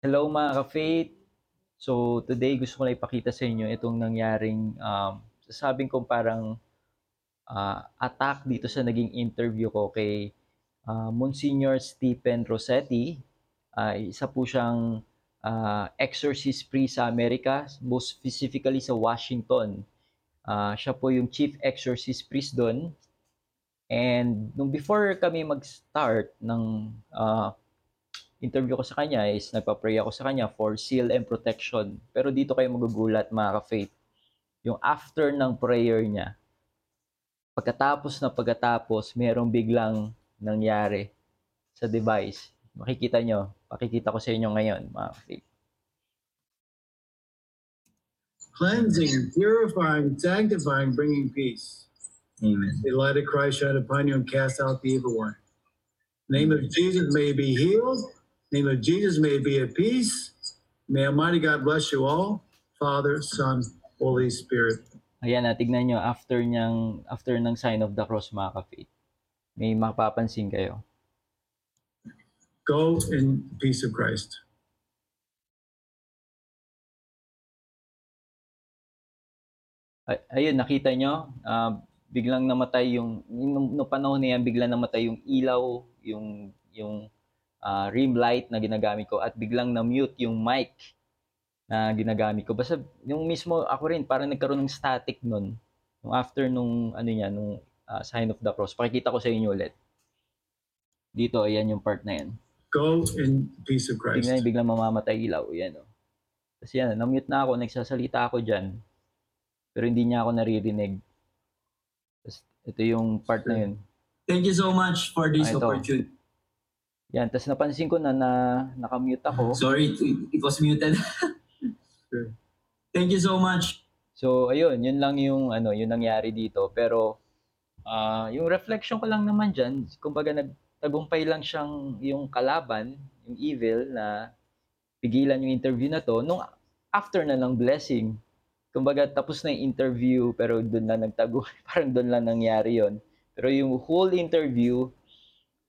Hello mga ka-faith! So today gusto ko na ipakita sa inyo itong nangyaring um, sasabing kong parang uh, attack dito sa naging interview ko kay uh, Monsignor Stephen Rossetti. Uh, isa po siyang uh, exorcist priest sa Amerika, most specifically sa Washington. Uh, siya po yung chief exorcist priest doon. And nung before kami mag-start ng uh, interview ko sa kanya is nagpa-pray ako sa kanya for seal and protection. Pero dito kayo magugulat mga ka-faith. Yung after ng prayer niya, pagkatapos na pagkatapos, merong biglang nangyari sa device. Makikita nyo, pakikita ko sa inyo ngayon mga ka-faith. Cleansing, purifying, sanctifying, bringing peace. Amen. The light of Christ shine upon you and cast out the evil one. name of Jesus may be healed, name of Jesus, may it be at peace. May Almighty God bless you all, Father, Son, Holy Spirit. Ayan na, tignan nyo, after, niyang, after ng sign of the cross, mga ka-faith, may mapapansin kayo. Go in peace of Christ. Ay, ayun, nakita nyo, uh, biglang namatay yung, nung, nung panahon na yan, biglang namatay yung ilaw, yung, yung uh, rim light na ginagamit ko at biglang na-mute yung mic na ginagamit ko. Basta yung mismo ako rin parang nagkaroon ng static nun. Nung after nung ano niya, nung uh, sign of the cross. Pakikita ko sa inyo ulit. Dito, ayan yung part na yan. Go in peace of Christ. Tingnan biglang mamamatay ilaw. Yan. Oh. Tapos yan, na-mute na ako, nagsasalita ako dyan. Pero hindi niya ako naririnig. Tapos ito yung part na yun. Thank you so much for this ah, opportunity. Yan, tapos napansin ko na na nakamute ako. Sorry, it, was muted. sure. Thank you so much. So, ayun, yun lang yung ano, yung nangyari dito. Pero uh, yung reflection ko lang naman diyan, kumbaga nagtagumpay lang siyang yung kalaban, yung evil na pigilan yung interview na to nung after na ng blessing. Kumbaga tapos na yung interview pero doon na nagtago, parang doon lang nangyari yon. Pero yung whole interview,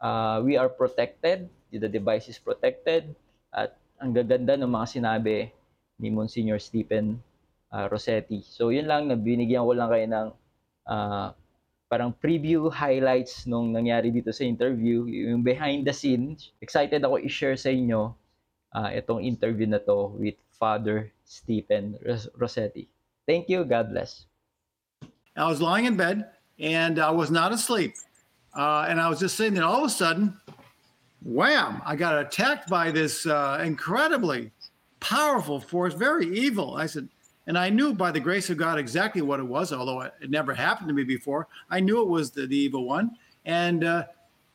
uh, we are protected, the device is protected, at ang gaganda ng mga sinabi ni Monsignor Stephen uh, Rossetti. So yun lang, nabinigyan ko lang kayo ng uh, parang preview highlights nung nangyari dito sa interview, yung behind the scenes. Excited ako i-share sa inyo uh, itong interview na to with Father Stephen Rossetti. Thank you. God bless. I was lying in bed and I was not asleep. Uh, and I was just sitting there. All of a sudden, wham! I got attacked by this uh, incredibly powerful force, very evil. I said, and I knew by the grace of God exactly what it was, although it never happened to me before. I knew it was the, the evil one, and uh,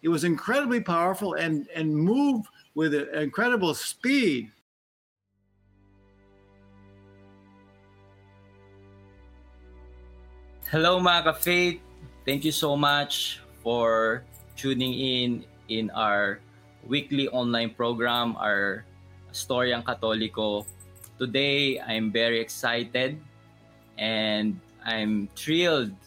it was incredibly powerful and and moved with incredible speed. Hello, mga faith Thank you so much for tuning in in our weekly online program, our Storyang Katoliko. Today, I'm very excited and I'm thrilled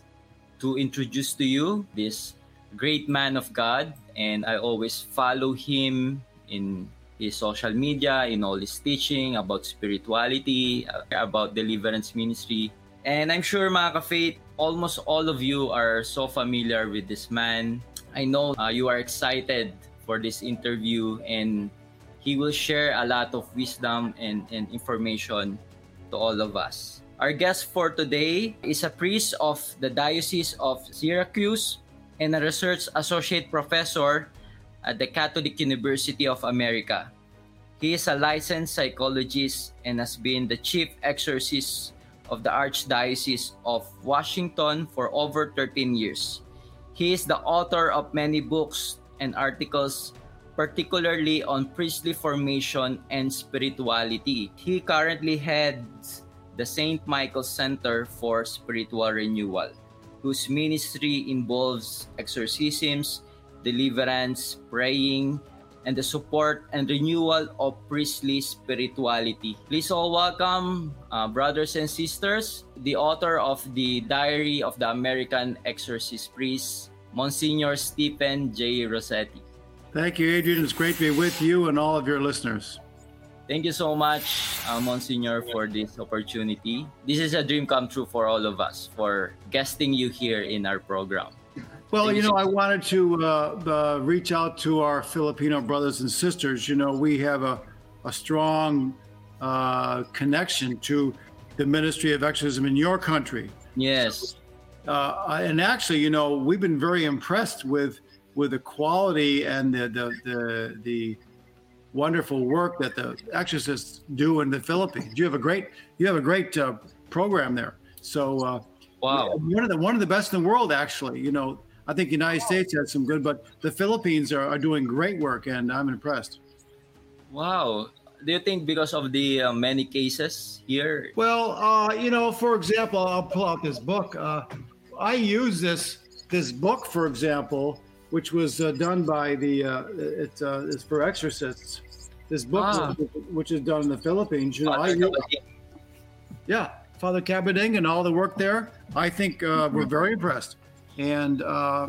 to introduce to you this great man of God and I always follow him in his social media, in all his teaching about spirituality, uh, about deliverance ministry. And I'm sure mga ka-faith, almost all of you are so familiar with this man. I know uh, you are excited for this interview and he will share a lot of wisdom and, and information to all of us. Our guest for today is a priest of the Diocese of Syracuse and a research associate professor at the Catholic University of America. He is a licensed psychologist and has been the chief exorcist of the Archdiocese of Washington for over 13 years. He is the author of many books and articles, particularly on priestly formation and spirituality. He currently heads the St. Michael Center for Spiritual Renewal, whose ministry involves exorcisms, deliverance, praying, and the support and renewal of priestly spirituality. Please all welcome, uh, brothers and sisters, the author of the Diary of the American Exorcist Priest, Monsignor Stephen J. Rossetti. Thank you, Adrian. It's great to be with you and all of your listeners. Thank you so much, uh, Monsignor, for this opportunity. This is a dream come true for all of us for guesting you here in our program. Well, you know, I wanted to uh, uh, reach out to our Filipino brothers and sisters. You know, we have a, a strong uh, connection to the ministry of exorcism in your country. Yes. Uh, and actually, you know, we've been very impressed with with the quality and the the the, the wonderful work that the exorcists do in the Philippines. You have a great you have a great uh, program there. So uh, Wow. one of the one of the best in the world, actually. You know, I think the United States has some good, but the Philippines are, are doing great work, and I'm impressed. Wow. Do you think because of the uh, many cases here? Well, uh, you know, for example, I'll pull out this book. Uh, I use this this book, for example, which was uh, done by the uh, it, uh, it's for exorcists. This book, Ah. which is done in the Philippines, you know, I, Father, yeah, Father Cabading and all the work there. I think uh, we're very impressed. And uh,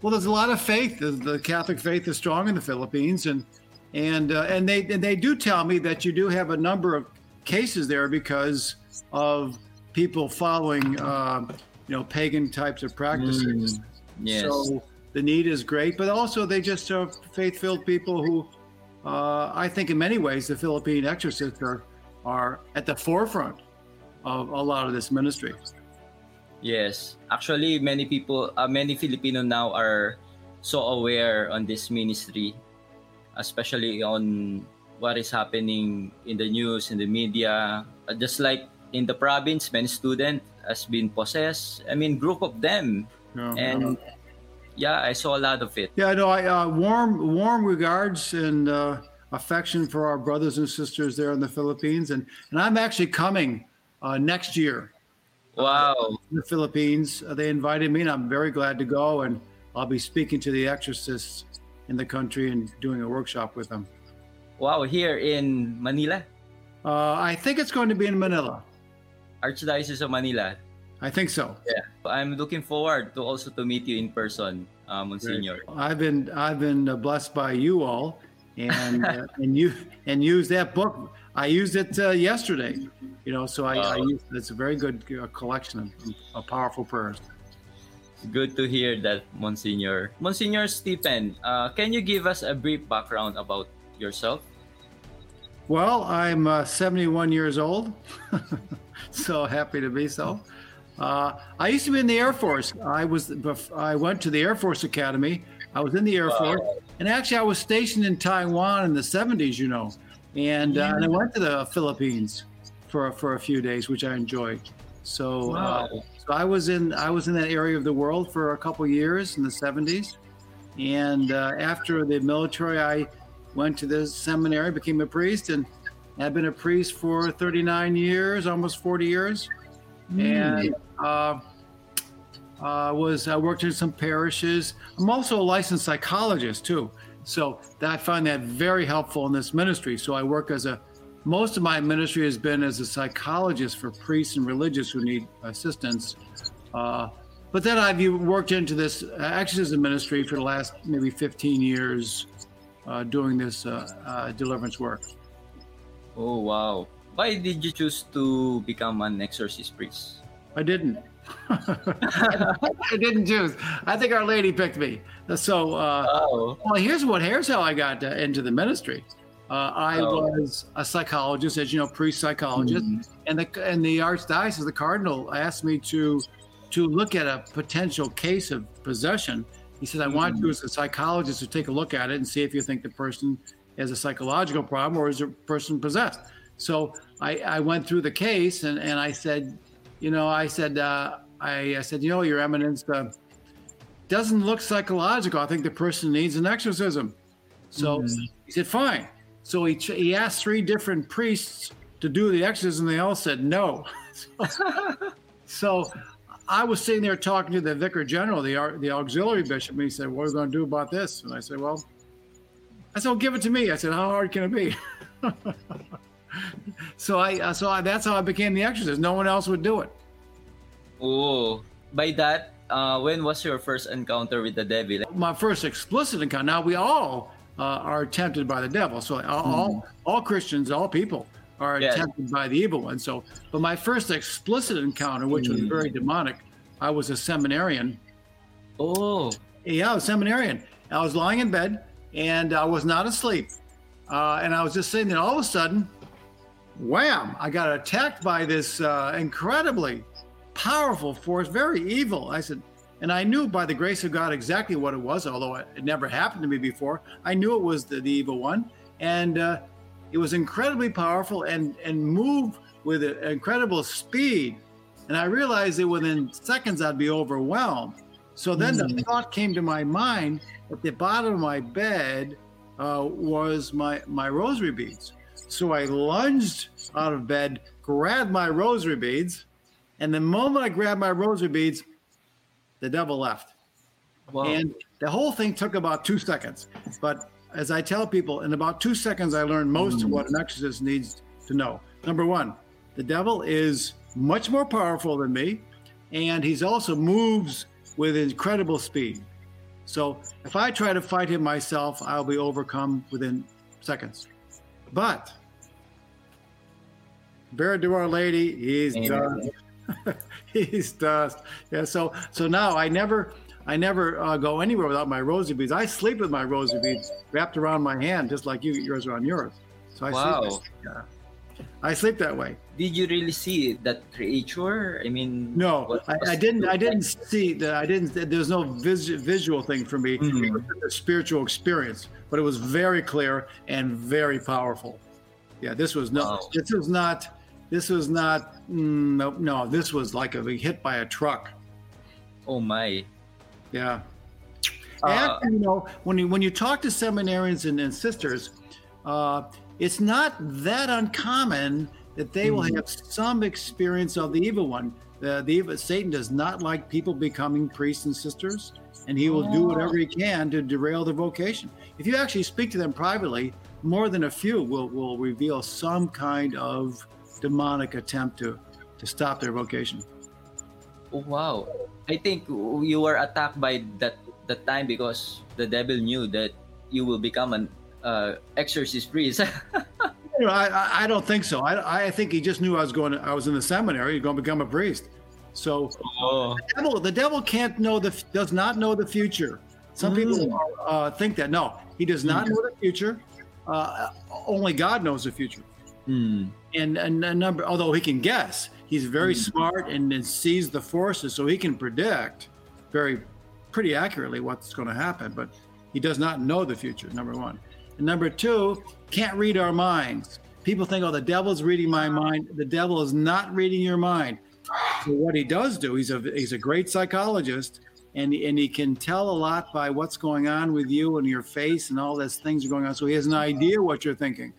well, there's a lot of faith. The, the Catholic faith is strong in the Philippines, and and uh, and they and they do tell me that you do have a number of cases there because of people following, uh, you know, pagan types of practices. Yes. So the need is great, but also they just are faith-filled people who, uh, I think, in many ways, the Philippine exorcists are are at the forefront of a lot of this ministry. Yes, actually, many people, uh, many Filipino now are so aware on this ministry, especially on what is happening in the news, in the media. Uh, just like in the province, many student has been possessed. I mean, group of them, Yeah. and yeah, I saw a lot of it. Yeah, no, I uh, warm warm regards and uh, affection for our brothers and sisters there in the Philippines, and and I'm actually coming uh, next year Wow, the Philippines. Uh, they invited me, and I'm very glad to go, and I'll be speaking to the exorcists in the country and doing a workshop with them. wow! Here in Manila, Uh, I think it's going to be in Manila. Archdiocese of Manila. I think so. Yeah, I'm looking forward to also to meet you in person, uh, Monsignor. I've been I've been uh, blessed by you all, and uh, and you and use that book. I used it uh, yesterday, you know. So I, I Wow. used, it's a very good uh, collection of, of powerful prayers. Good to hear that, Monsignor. Monsignor Stephen, uh, can you give us a brief background about yourself? Well, I'm uh, 71 years old, so happy to be so. Uh, I used to be in the Air Force. I was I went to the Air Force Academy. I was in the Air Wow. Force, and actually I was stationed in Taiwan in the 70s, you know, and, uh, and I went to the Philippines for for a few days, which I enjoyed. So, uh, so I was in I was in that area of the world for a couple years in the 70s, and uh, after the military, I went to the seminary, became a priest, and I've been a priest for 39 years, almost 40 years, and uh, uh, was I worked in some parishes. I'm also a licensed psychologist too, so that I find that very helpful in this ministry. So I work as a most of my ministry has been as a psychologist for priests and religious who need assistance. Uh, but then I've worked into this exorcism ministry for the last maybe 15 years, uh, doing this uh, uh, deliverance work. Oh, wow. Why did you choose to become an exorcist priest? I didn't. I didn't choose. I think Our Lady picked me. So, uh, Wow. well, here's what here's how I got uh, into the ministry. Uh, I Oh. was a psychologist, as you know, priest psychologist, and the and the archdiocese, the cardinal, asked me to to look at a potential case of possession. He said, "I want you as a psychologist to take a look at it and see if you think the person has a psychological problem or is a person possessed." So I, I went through the case and, and I said, you know, I said, uh, I, I said, you know, Your Eminence, uh, doesn't look psychological. I think the person needs an exorcism. So he said, fine. So he, ch- he asked three different priests to do the exorcism. They all said no. so I was sitting there talking to the vicar general, the, the auxiliary bishop, and he said, what are we going to do about this? And I said, well, I said, well, give it to me. I said, how hard can it be? so I, uh, so I, that's how I became the exorcist. No one else would do it. Oh, by that, uh, when was your first encounter with the devil? my first explicit encounter. Now we all uh, are tempted by the devil. So all, all, all Christians, all people are Yeah. tempted by the evil one. So, but my first explicit encounter, which was Mm. very demonic, I was a seminarian. Oh. Yeah, I was a seminarian. I was lying in bed and I was not asleep. Uh, and I was just sitting there. All of a sudden, wham! I got attacked by this uh, incredibly powerful force, very evil. I said, and I knew by the grace of God exactly what it was, although it, it never happened to me before. I knew it was the, the evil one, and uh, it was incredibly powerful and and moved with incredible speed. And I realized that within seconds I'd be overwhelmed. So then the thought came to my mind at the bottom of my bed uh, was my my rosary beads. So I lunged out of bed, grabbed my rosary beads, and the moment I grabbed my rosary beads, the devil left. Wow. And the whole thing took about two seconds. But as I tell people, in about two seconds, I learned most of what an exorcist needs to know. Number one, the devil is much more powerful than me, and he's also moves with incredible speed. So if I try to fight him myself, I'll be overcome within seconds. But Bear to Our Lady, he's Amen. dust. he's dust. Yeah. So so now I never I never uh, go anywhere without my rosary beads. I sleep with my rosary beads wrapped around my hand, just like you yours around yours. So I Wow. sleep. Yeah. I sleep that way. Did you really see that creature? I mean, No, I, I didn't. I didn't see that. I didn't. There's no vis, visual thing for me. Mhm. It was a spiritual experience, but it was very clear and very powerful. Yeah, this was no. Wow. This was not. This was not. mm, No, no. This was like a hit by a truck. Oh my. Yeah. Uh, and you know, when you when you talk to seminarians and, and sisters, uh, it's not that uncommon that they will have some experience of the evil one. The, the evil, Satan does not like people becoming priests and sisters, and he will do whatever he can to derail their vocation. If you actually speak to them privately, more than a few will will reveal some kind of demonic attempt to to stop their vocation. Wow. I think you were attacked by that that time because the devil knew that you will become an uh, exorcist priest. You know, I, I- don't think so. I, I think he just knew I was going. To, I was in the seminary, going to become a priest. So oh. the devil, the devil can't know the does not know the future. Some people uh, think that no, he does not know the future. Uh, only God knows the future. Hmm. And, and a number, although he can guess, he's very mm-hmm. smart and, and sees the forces, so he can predict very pretty accurately what's going to happen. But he does not know the future. Number one, and number two, can't read our minds. People think, oh, the devil's reading my mind. The devil is not reading your mind. So what he does do, he's a he's a great psychologist, and and he can tell a lot by what's going on with you and your face and all those things are going on. So he has an idea what you're thinking.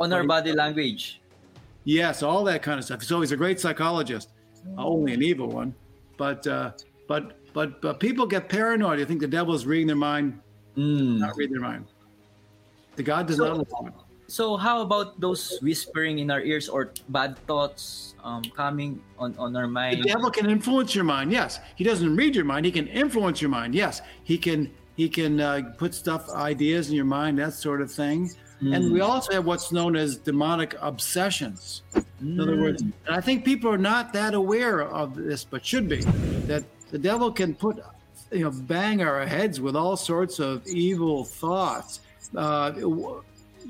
On our body language. Yes, all that kind of stuff. So he's a great psychologist, uh, only an evil one. But uh, but but but people get paranoid. They think the devil's reading their mind, Hmm. not reading their mind. The God does So- not listen. So how about those whispering in our ears or bad thoughts um, coming on, on our mind? The devil can influence your mind. Yes, he doesn't read your mind. He can influence your mind. Yes, he can. He can uh, put stuff, ideas in your mind, that sort of thing. And we also have what's known as demonic obsessions. In other words, and I think people are not that aware of this, but should be, that the devil can put, you know, bang our heads with all sorts of evil thoughts. Uh,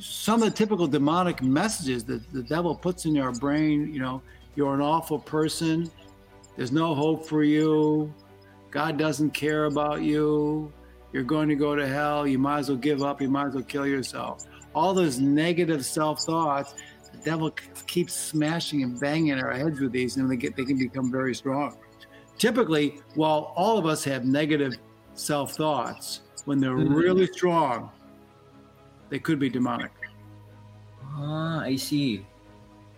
some of the typical demonic messages that the devil puts in your brain, you know, you're an awful person, there's no hope for you, God doesn't care about you, you're going to go to hell, you might as well give up, you might as well kill yourself. All those negative self thoughts, the devil keeps smashing and banging our heads with these, and they get they can become very strong. Typically, while all of us have negative self thoughts, when they're Mhm. really strong, they could be demonic. Ah, I see.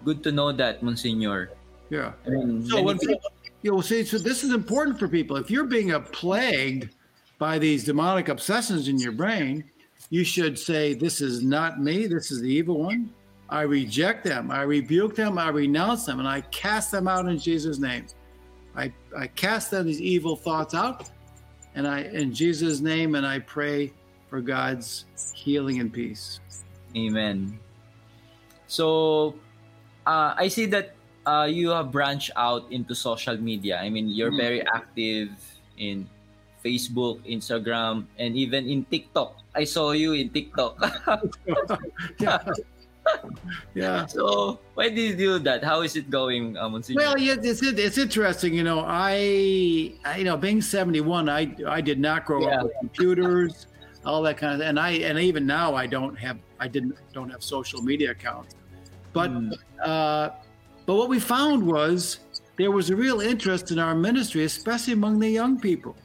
Good to know that, Monsignor. Yeah. I mean, So when people- you know, see, so this is important for people. If you're being plagued by these demonic obsessions in your brain, you should say, "This is not me. This is the evil one. I reject them. I rebuke them. I renounce them, and I cast them out in Jesus' name. I I cast them these evil thoughts out, and I in Jesus' name, and I pray for God's healing and peace. Amen. So, uh, I see that uh, you have branched out into social media. I mean, you're Mm. very active in Facebook, Instagram, and even in TikTok. I saw you in TikTok. yeah. yeah. so, why did you do that? How is it going, uh, Monsignor? Well, yeah, it's it's interesting. You know, I, I you know, being seventy one, I I did not grow Yeah. up with computers, all that kind of, and I and even now I don't have I didn't don't have social media accounts, but Mm. uh, but what we found was there was a real interest in our ministry, especially among the young people.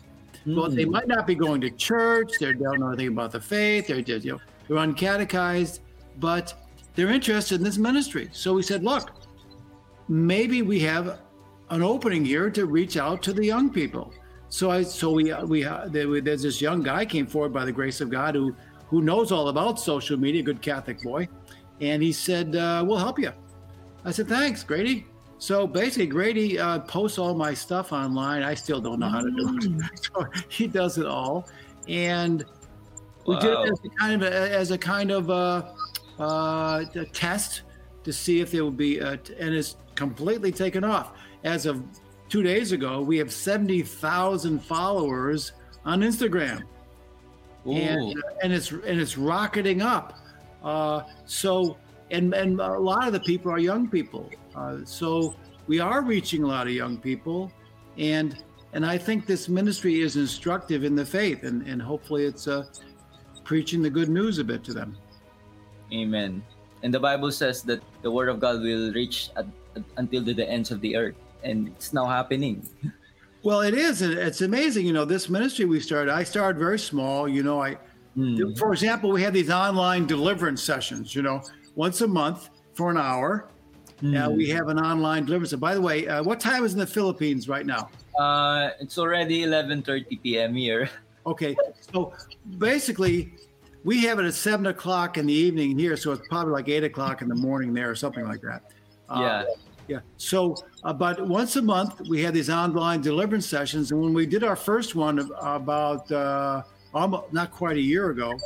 Well, they Mm. might not be going to church. They don't know anything about the faith. They're just, you know, they're uncatechized, but they're interested in this ministry. So we said, look, maybe we have an opening here to reach out to the young people. So I, so we, we, uh, we- there's this young guy came forward by the grace of God who, who knows all about social media, good Catholic boy, and he said, uh, "We'll help you." I said, "Thanks, Grady." So basically, Grady uh, posts all my stuff online. I still don't know how to do it. so he does it all, and we did it as a kind of as a kind of uh, uh, a test to see if there would be, uh, and it's completely taken off. As of two days ago, we have seventy thousand followers on Instagram Ooh. and and it's and it's rocketing up. Uh, so and and a lot of the people are young people. Uh, so we are reaching a lot of young people, and and I think this ministry is instructive in the faith, and and hopefully it's uh, preaching the good news a bit to them. Amen. And the Bible says that the word of God will reach at, at- until to the ends of the earth, and it's now happening. Well, it is. and It's amazing. You know, this ministry we started. I started very small. You know, I Mm. For example, we had these online deliverance sessions, you know, once a month for an hour. Uh, we have an online deliverance. And by the way, uh, what time is in the Philippines right now? Uh, it's already 11:30 p.m. here. Okay, so basically, we have it at seven o'clock in the evening here, so it's probably like eight o'clock in the morning there, or something like that. Uh, yeah. yeah. So, uh, but once a month, we have these online deliverance sessions. And when we did our first one about uh, almost not quite a year ago,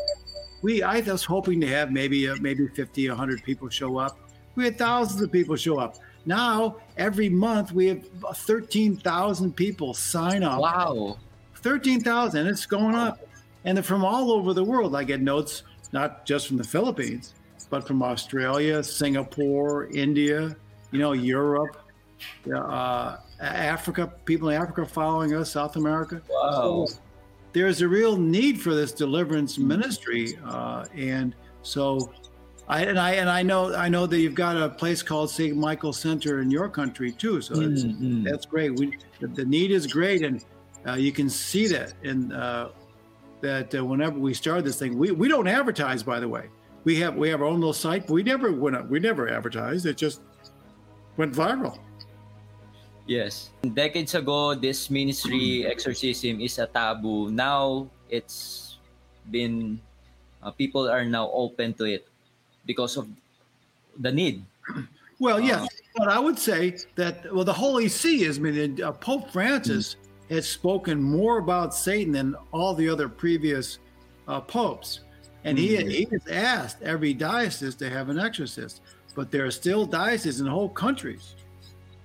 we I was hoping to have maybe uh, maybe 50, 100 people show up. We had thousands of people show up. Now every month we have 13,000 people sign up. Wow. 13,000. It's going up. And they're from all over the world. I get notes not just from the Philippines, but from Australia, Singapore, India, you know, Europe, uh, Africa, people in Africa following us, South America. Wow. So there's a real need for this deliverance ministry. Uh, and so I and I and I know I know that you've got a place called St. Michael Center in your country too. So that's Mm, mm. that's great. We the, the need is great, and uh, you can see that in uh, that uh, whenever we started this thing, we, we don't advertise. By the way, we have we have our own little site, but we never went up, we never advertised. It just went viral. Yes. Decades ago, this ministry exorcism is a taboo. Now it's been uh, people are now open to it because of the need. Well, yes, but I would say that well, the Holy See has been uh, Pope Francis has spoken more about Satan than all the other previous uh, popes, and he he has asked every diocese to have an exorcist, but there are still dioceses in whole countries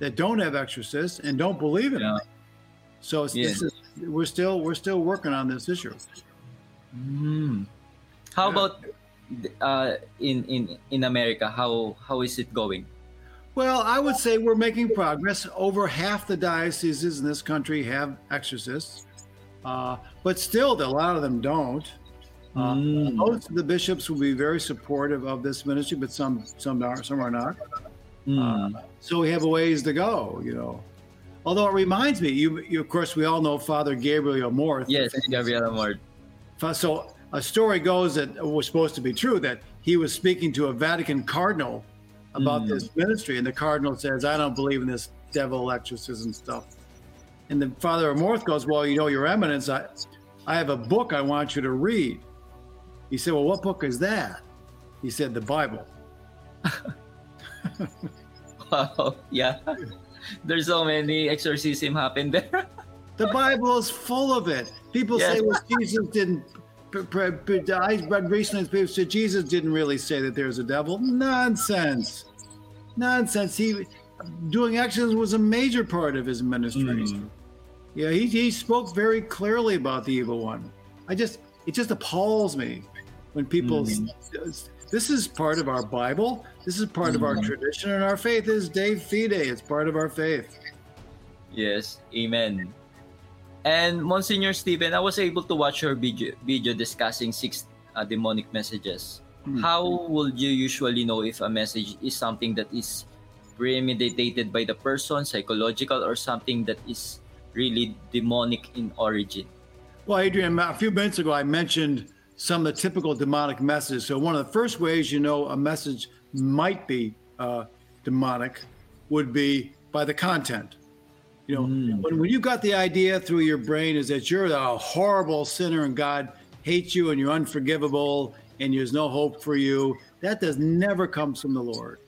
that don't have exorcists and don't believe in Yeah. it. So it's, this Yeah. is, we're still we're still working on this issue. Mm. How Yeah. about uh, in in in America? How how is it going? Well, I would say we're making progress. Over half the dioceses in this country have exorcists, uh, but still, a lot of them don't. Uh, Mm. Most of the bishops will be very supportive of this ministry, but some some are some are not. Mm. So we have a ways to go, you know. Although it reminds me, you, you of course we all know Father Gabriel Amorth. yes, Gabriel Amorth. So a story goes that was supposed to be true that he was speaking to a Vatican cardinal about Mm. this ministry, and the cardinal says, "I don't believe in this devil exorcism stuff." And the Father Amorth goes, "Well, you know, Your Eminence, I, I have a book I want you to read." He said, "Well, what book is that?" He said, "The Bible." Wow. Yeah. There's so many exorcism happen there. The Bible is full of it. People say, "Well, Jesus didn't p- p- p- I read recently people said Jesus didn't really say that there's a devil. Nonsense, nonsense. He doing actions was a major part of his ministry. Mm. Yeah, he, he spoke very clearly about the evil one. I just it just appalls me when people. Mm. This is part of our Bible. This is part of our Mm. tradition, and our faith is de fide. It's part of our faith. Yes, amen. And Monsignor Stephen, I was able to watch your video, video discussing six uh, demonic messages. Hmm. How would you usually know if a message is something that is premeditated by the person, psychological, or something that is really demonic in origin? Well, Adrian, a few minutes ago, I mentioned some of the typical demonic messages. So, one of the first ways you know a message might be uh, demonic would be by the content. You know, Mm. when, when you got the idea through your brain is that you're a horrible sinner and God hates you and you're unforgivable and there's no hope for you, that does never comes from the Lord.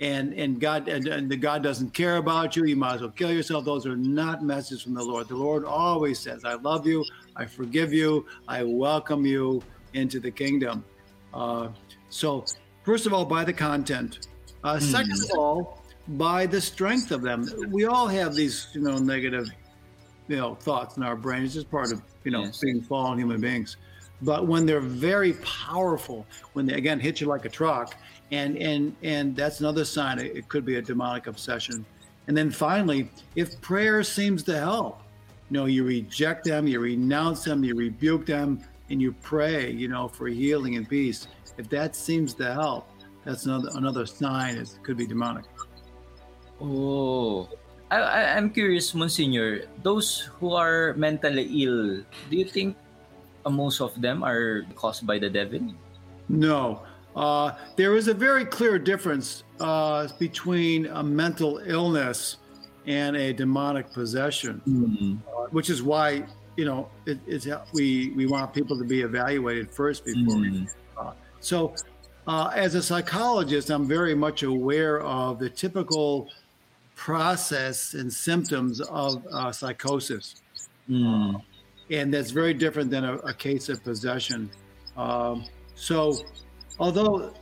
And and God and, and the God doesn't care about you. You might as well kill yourself. Those are not messages from the Lord. The Lord always says, "I love you, I forgive you, I welcome you into the kingdom." Uh, so, first of all, by the content. Uh, Second of all, by the strength of them. We all have these, you know, negative, you know, thoughts in our brain. It's just part of, you know, Yes. being fallen human beings. But when they're very powerful, when they again hit you like a truck, and and and that's another sign it, it could be a demonic obsession. And then finally, if prayer seems to help, you know, you reject them, you renounce them, you rebuke them, and you pray, you know, for healing and peace. If that seems to help, that's another another sign it could be demonic. Oh, I, I, I'm curious, Monsignor. Those who are mentally ill, do you think uh, most of them are caused by the devil? No. Uh, there is a very clear difference uh, between a mental illness and a demonic possession, uh, which is why you know it, it's we we want people to be evaluated first before. we Mm. So, uh, as a psychologist, I'm very much aware of the typical process and symptoms of uh, psychosis Mm. and that's very different than a, a case of possession. Um, so, although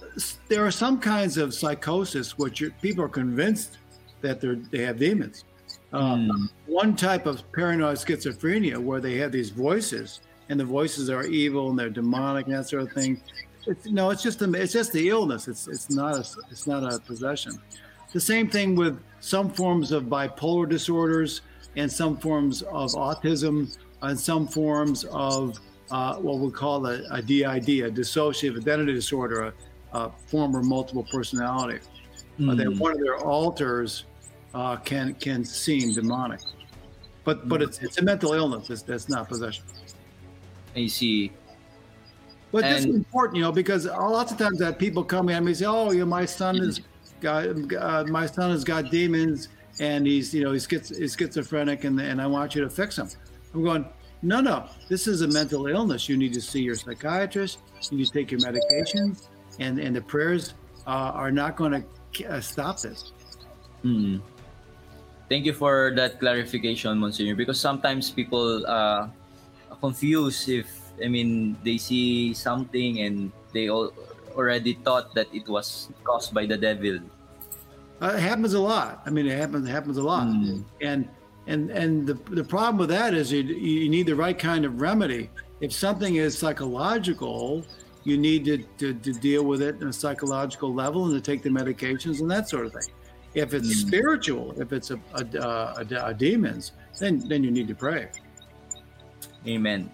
there are some kinds of psychosis which people are convinced that they they have demons. Uh, Mm. One type of paranoid schizophrenia where they have these voices, and the voices are evil and they're demonic and that sort of thing. It's, no, it's just a, it's just the illness. It's it's not a it's not a possession. The same thing with some forms of bipolar disorders and some forms of autism and some forms of uh, what we call a, a DID, a dissociative identity disorder, a, a form of multiple personality. Uh, that Mm. one of their alters uh, can can seem demonic, but but it's it's a mental illness. It's, that's not possession. I see. But this is important, you know, because lots of times that people come in and say, "Oh, you know, my son is uh, my son has got demons, and he's you know he's, he's schizophrenic, and and I want you to fix him." I'm going, "No, no, this is a mental illness. You need to see your psychiatrist. You need to take your medications, and and the prayers uh, are not going to uh, stop this." Mm. Thank you for that clarification, Monsignor. Because sometimes people uh, are confused if I mean they see something and they all already thought that it was caused by the devil. Uh, it happens a lot. I mean, it happens it happens a lot, Mm. and and and the the problem with that is you you need the right kind of remedy. If something is psychological, you need to, to, to deal with it on a psychological level and to take the medications and that sort of thing. If it's Mm. spiritual, if it's a, a, a, a demons, then then you need to pray. Amen.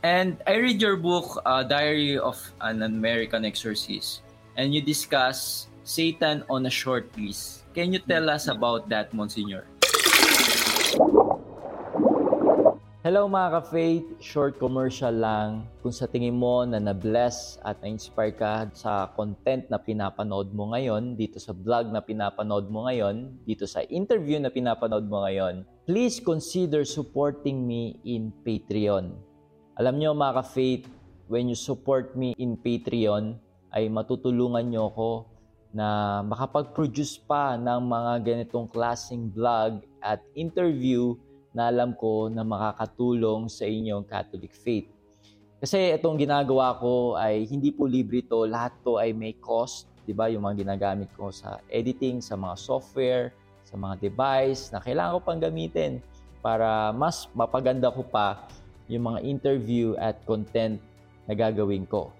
And I read your book, uh, Diary of an American Exorcist, and you discuss Satan on a short leash. Can you tell us about that, Monsignor? Hello mga ka-faith, short commercial lang. Kung sa tingin mo na na-bless at na-inspire ka sa content na pinapanood mo ngayon, dito sa vlog na pinapanood mo ngayon, dito sa interview na pinapanood mo ngayon, please consider supporting me in Patreon. Alam nyo mga ka-faith, when you support me in Patreon, ay matutulungan nyo ako na makapag-produce pa ng mga ganitong klaseng vlog at interview na alam ko na makakatulong sa inyong Catholic faith. Kasi itong ginagawa ko ay hindi po libre to, lahat to ay may cost, 'di ba? Yung mga ginagamit ko sa editing, sa mga software, sa mga device na kailangan ko pang gamitin para mas mapaganda ko pa yung mga interview at content na gagawin ko.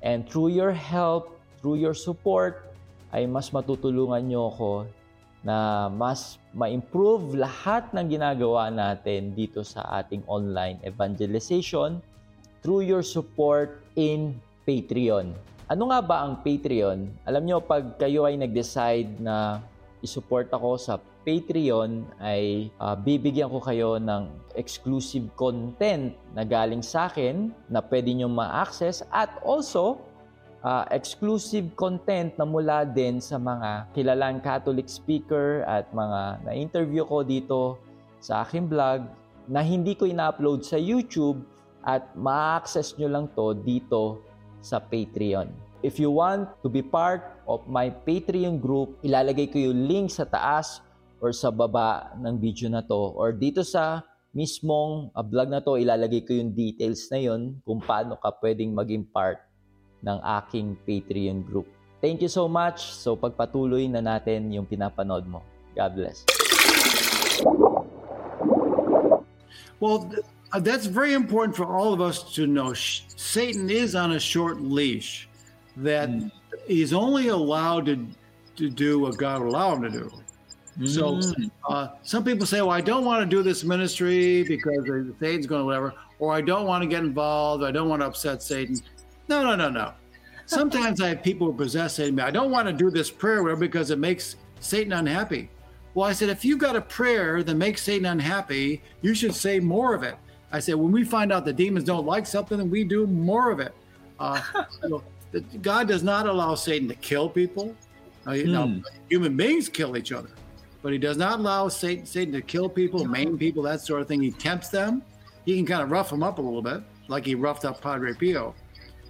And through your help, through your support, ay mas matutulungan nyo ako na mas ma-improve lahat ng ginagawa natin dito sa ating online evangelization through your support in Patreon. Ano nga ba ang Patreon? Alam nyo, pag kayo ay nag-decide na isupport ako sa Patreon, ay uh, bibigyan ko kayo ng exclusive content na galing sa akin na pwede nyo ma-access at also uh, exclusive content na mula din sa mga kilalang Catholic speaker at mga na-interview ko dito sa aking vlog na hindi ko ina-upload sa YouTube at ma-access nyo lang to dito sa Patreon. If you want to be part of my Patreon group, ilalagay ko yung link sa taas or sa baba ng video na to or dito sa mismong uh, vlog na to, ilalagay ko yung details na yon kung paano ka pwedeng maging part ng aking Patreon group. Thank you so much. So pagpatuloy na natin yung pinapanood mo. God bless. Well, uh, that's very important for all of us to know. Satan is on a short leash that he's only allowed to, to do what God will allow him to do. So uh, some people say, well, I don't want to do this ministry because Satan's going to whatever, or I don't want to get involved. I don't want to upset Satan. No, no, no, no. Sometimes I have people who possess Satan. I don't want to do this prayer whatever, because it makes Satan unhappy. Well, I said, if you've got a prayer that makes Satan unhappy, you should say more of it. I said, when we find out the demons don't like something, then we do more of it. Uh, you God does not allow Satan to kill people. Uh, you know, human beings kill each other, but he does not allow Satan, Satan to kill people, maim people, that sort of thing. He tempts them. He can kind of rough them up a little bit, like he roughed up Padre Pio.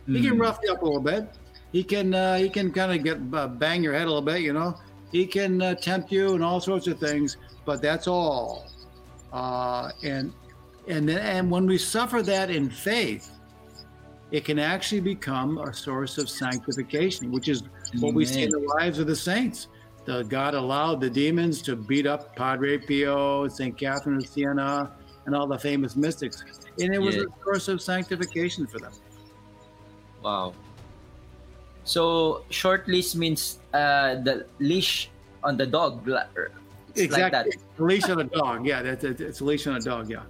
He can rough you up a little bit. He can uh, he can kind of get uh, bang your head a little bit, you know. He can uh, tempt you and all sorts of things, but that's all. Uh, and and then and when we suffer that in faith, it can actually become a source of sanctification, which is what we see in the lives of the saints. The God allowed the demons to beat up Padre Pio, Saint Catherine of Siena, and all the famous mystics, and it was Yeah. a source of sanctification for them. Wow. So short leash means uh, the leash on the dog. la- It's like that. A leash on a dog. Yeah, that's it's, it's a leash on a dog. Yeah.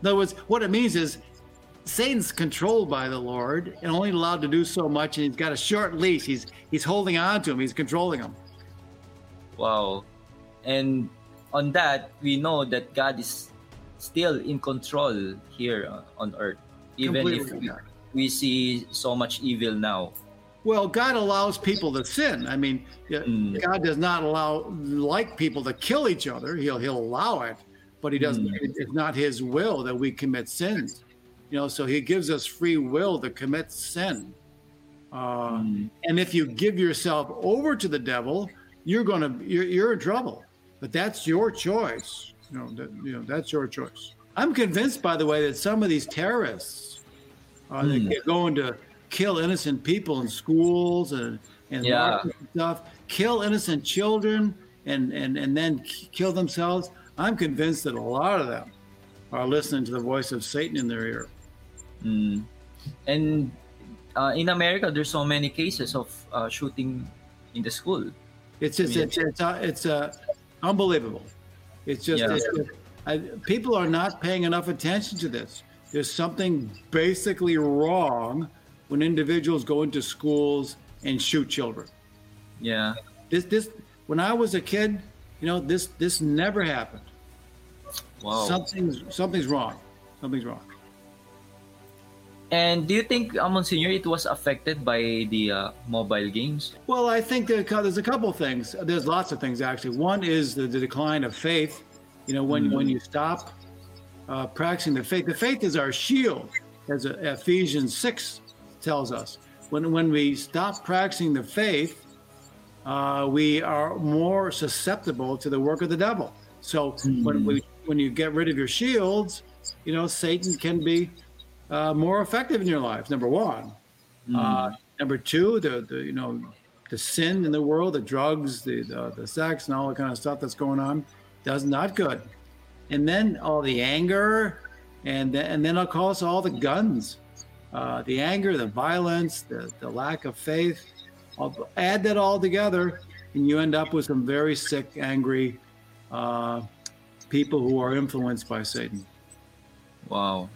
In other words, what it means is Satan's controlled by the Lord and only allowed to do so much, and he's got a short leash. He's he's holding on to him. He's controlling him. Wow. And on that, we know that God is still in control here on- earth, even if we, we see so much evil now. Well, God allows people to sin. I mean, Mm. God does not allow like people to kill each other. He'll he'll allow it, but he doesn't. Mm. It's not His will that we commit sins. You know, so He gives us free will to commit sin. Uh, Mm. And if you give yourself over to the devil, you're gonna you're, you're in trouble. But that's your choice. You know, that, you know that's your choice. I'm convinced, by the way, that some of these terrorists uh, that get going to kill innocent people in schools and and Yeah. stuff, kill innocent children, and and and then kill themselves. I'm convinced that a lot of them are listening to the voice of Satan in their ear. Mm. And uh, in America, there's so many cases of uh, shooting in the school. It's just Yeah. it's it's uh, it's uh, unbelievable. It's just, Yeah. it's just I, people are not paying enough attention to this. There's something basically wrong when individuals go into schools and shoot children. Yeah. This this when I was a kid, you know this this never happened. Wow. Something's something's wrong. Something's wrong. And do you think, uh, Monsignor, it was affected by the uh, mobile games? Well, I think there's a couple things. There's lots of things actually. One is the, the decline of faith. You know, when when you stop uh, practicing the faith, the faith is our shield, as Ephesians six tells us. When when we stop practicing the faith, uh, we are more susceptible to the work of the devil. So when we when you get rid of your shields, you know Satan can be uh, more effective in your lives. Number one. Uh, number two, the, the you know the sin in the world, the drugs, the, the the sex, and all the kind of stuff that's going on, does not good. And then all the anger, and then, and then I'll call us all the guns, uh, the anger, the violence, the, the lack of faith. I'll add that all together, and you end up with some very sick, angry uh, people who are influenced by Satan. Wow.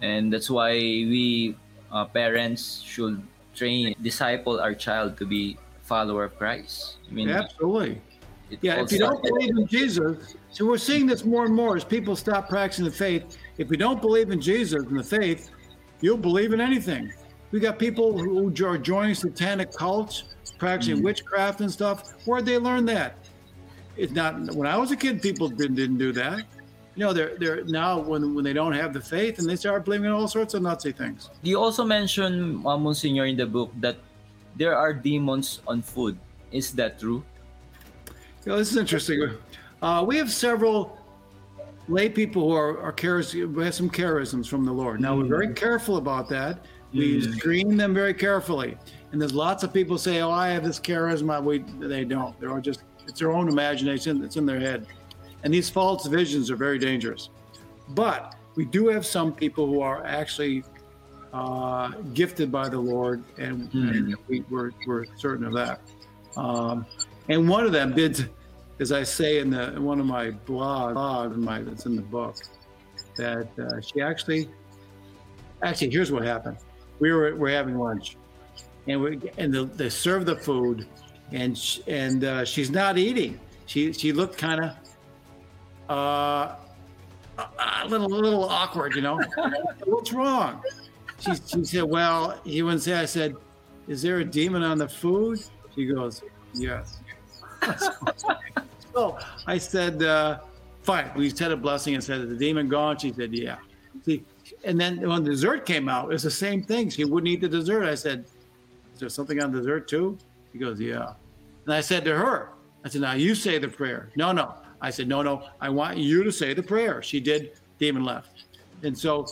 And that's why we uh, parents should train, disciple our child to be follower of Christ. I mean, Absolutely. Yeah, if you don't believe in Jesus, so we're seeing this more and more as people stop practicing the faith. If you don't believe in Jesus and the faith, you'll believe in anything. We got people who are joining satanic cults, practicing witchcraft and stuff. Where'd they learn that? It's not when I was a kid. People didn't, didn't do that. You know, they're they're now when when they don't have the faith and they start believing in all sorts of Nazi things. You also mentioned, uh, Monsignor, in the book that there are demons on food. Is that true? You know, this is interesting. Uh, we have several lay people who are, are charis- we have some charisms from the Lord. Now we're very careful about that. We screen them very carefully. And there's lots of people say, "Oh, I have this charisma." We they don't. They're all just it's their own imagination. It's in their head. And these false visions are very dangerous. But we do have some people who are actually uh, gifted by the Lord, and, and we, we're, we're certain of that. Um, and one of them did, as I say in the in one of my blogs, blog in my that's in the book, that uh, she actually, actually, here's what happened. We were we're having lunch, and we and the, they serve the food, and sh- and uh, she's not eating. She she looked kind of uh, a, little a little awkward, you know. What's wrong? She she said, well, he wouldn't say. I said, is there a demon on the food? She goes, yes. so I said, uh, fine. We said a blessing and said, is the demon gone? She said, yeah. See, and then when dessert came out, it's the same thing. She wouldn't eat the dessert. I said, is there something on dessert too? She goes, yeah. And I said to her, I said, now you say the prayer. No, no. I said, no, no. I want you to say the prayer. She did. Demon left. And so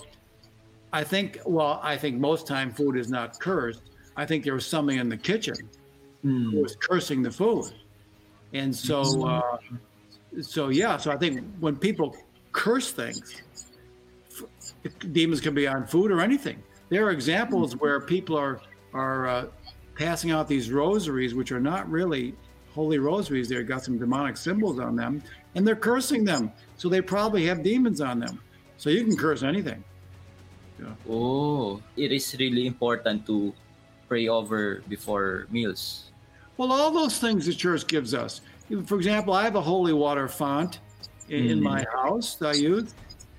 I think, well, I think most time food is not cursed. I think there was something in the kitchen who was cursing the food. And so, uh, so yeah, so I think when people curse things, demons can be on food or anything. There are examples where people are are uh, passing out these rosaries, which are not really holy rosaries. They've got some demonic symbols on them, and they're cursing them. So they probably have demons on them. So you can curse anything. Oh, it is really important to pray over before meals. Well, all those things the church gives us. For example, I have a holy water font in, in mm. my house that I use.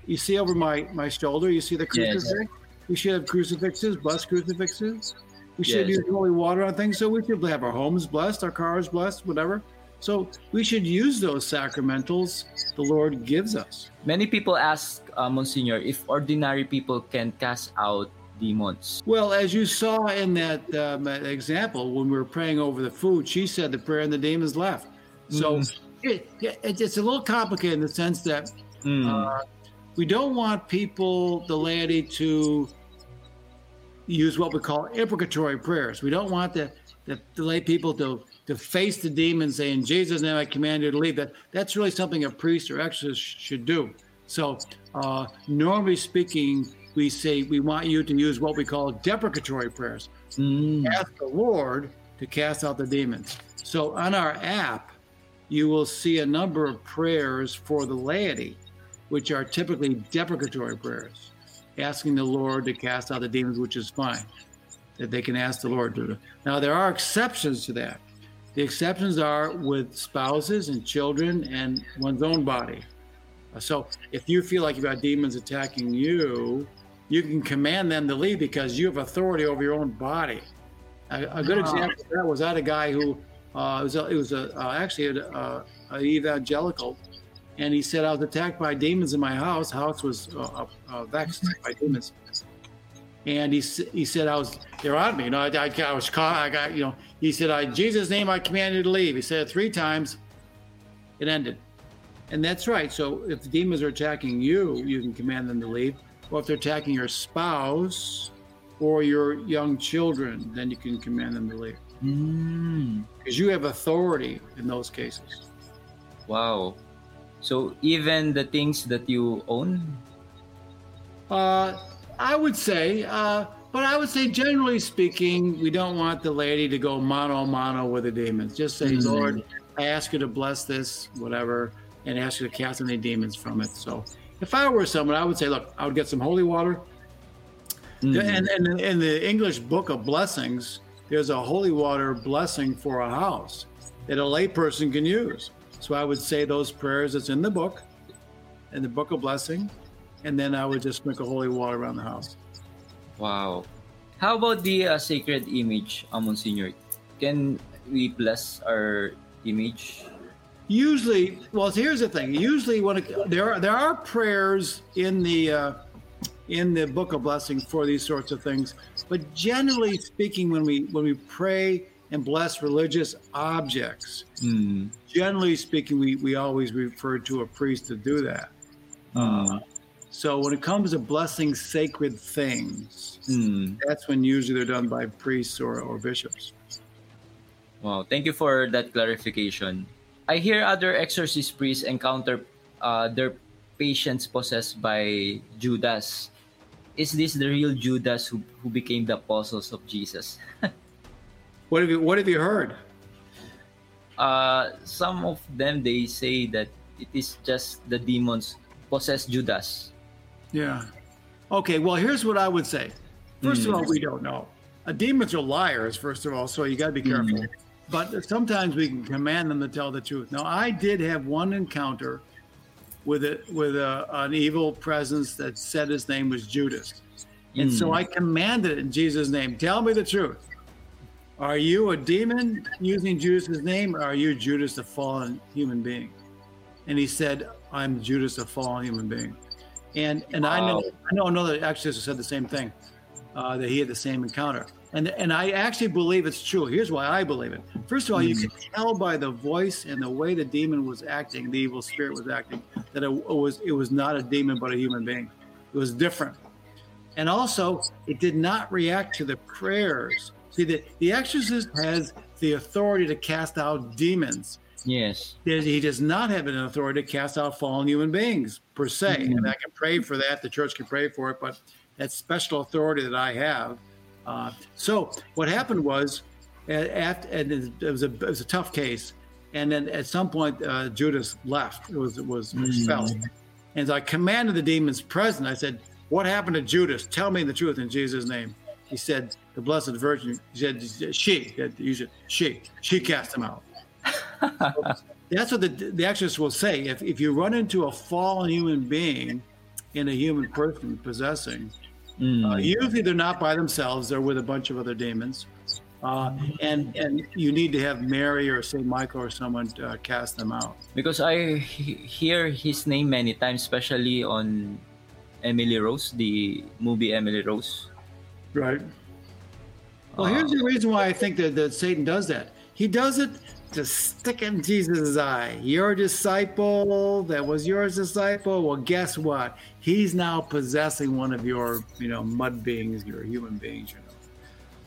You see over my, my shoulder, you see the Yes. crucifix. We should have crucifixes, blessed crucifixes. We should Yes. use holy water on things. So we should have our homes blessed, our cars blessed, whatever. So we should use those sacramentals the Lord gives us. Many people ask uh, Monsignor if ordinary people can cast out demons. Well, as you saw in that um, example, when we were praying over the food, she said the prayer and the demons left. So it, it, it's a little complicated in the sense that Mm. uh, we don't want people, the laity, to use what we call imprecatory prayers. We don't want the, the, the lay people to, to face the demons, say, In Jesus' name I command you to leave. That, that's really something a priest or exorcist should do. So, uh, normally speaking, we say we want you to use what we call deprecatory prayers Mm. ask the Lord to cast out the demons. So on our app, you will see a number of prayers for the laity, which are typically deprecatory prayers, asking the Lord to cast out the demons, which is fine, that they can ask the Lord to. Now, there are exceptions to that. The exceptions are with spouses and children and one's own body. So if you feel like you've got demons attacking you, you can command them to leave because you have authority over your own body. A, a good example of that was I had a guy who uh, it was a, it was a, uh, actually a, a, a evangelical, and he said I was attacked by demons in my house. House was uh, uh, vexed by demons, and he he said I was they're on me. You know, I, I, I was caught. I got you know. He said I in Jesus' name I command you to leave. He said it three times. It ended. And that's right. So if the demons are attacking you, you can command them to leave. or if they're attacking your spouse or your young children, then you can command them to leave Mm. because you have authority in those cases. Wow. So even the things that you own? Uh, I would say, uh, but I would say, generally speaking, we don't want the laity to go mano a mano with the demons. Just say, Mhm. Lord, I ask you to bless this, whatever, and ask you to cast any demons from it. So if I were someone, I would say, look, I would get some holy water. Mm. And, and in the English book of blessings, there's a holy water blessing for a house that a layperson can use. So I would say those prayers that's in the book, in the book of blessing, and then I would just sprinkle holy water around the house. Wow. How about the uh, sacred image, uh, Monsignor? Can we bless our image? Usually, well, here's the thing. Usually, when it, there are there are prayers in the uh, in the book of blessing for these sorts of things, but generally speaking, when we when we pray and bless religious objects, Mm. generally speaking, we we always refer to a priest to do that. Mm. So when it comes to blessing sacred things, Mm. that's when usually they're done by priests or, or bishops. Wow. Thank you for that clarification. I hear other exorcist priests encounter uh, their patients possessed by Judas. Is this the real Judas who, who became the apostles of Jesus? What have you What have you heard? Uh, some of them they say that it is just the demons possess Judas. Yeah. Okay. Well, here's what I would say. First of all, we don't know. Uh, demons are liars. First of all, so you got to be careful. But sometimes we can command them to tell the truth. Now, I did have one encounter with a with a, an evil presence that said his name was Judas, and so Mm. I commanded it in Jesus' name. Tell me the truth. Are you a demon using Judas' name, or are you Judas, a fallen human being? And he said, "I'm Judas, a fallen human being." And and I know I know another exorcist said the same thing, uh, that he had the same encounter. And and I actually believe it's true. Here's why I believe it. First of all, you can tell by the voice and the way the demon was acting, the evil spirit was acting, that it was it was not a demon but a human being. It was different. And also, it did not react to the prayers. See, the, the exorcist has the authority to cast out demons. Yes. He does not have an authority to cast out fallen human beings per se. Mhm. And I can pray for that. The church can pray for it, but that special authority that I have. Uh, so what happened was, at, and it was a it was a tough case, and then at some point uh, Judas left. It was it was expelled, and I commanded the demons present. I said, "What happened to Judas? Tell me the truth in Jesus' name." He said, "The Blessed Virgin." He said, "She." He said, "She." She cast him out. That's what the the exorcist will say. If if you run into a fallen human being in a human person possessing, Mm. uh, usually they're not by themselves; they're with a bunch of other demons, uh, and and you need to have Mary or Saint Michael or someone to, uh, cast them out. Because I he- hear his name many times, especially on Emily Rose, the movie Emily Rose. Right. Well, here's the reason why I think that, that Satan does that. He does it to stick in Jesus' eye. Your disciple, that was your disciple. Well, guess what? He's now possessing one of your, you know, mud beings, your human beings. You know,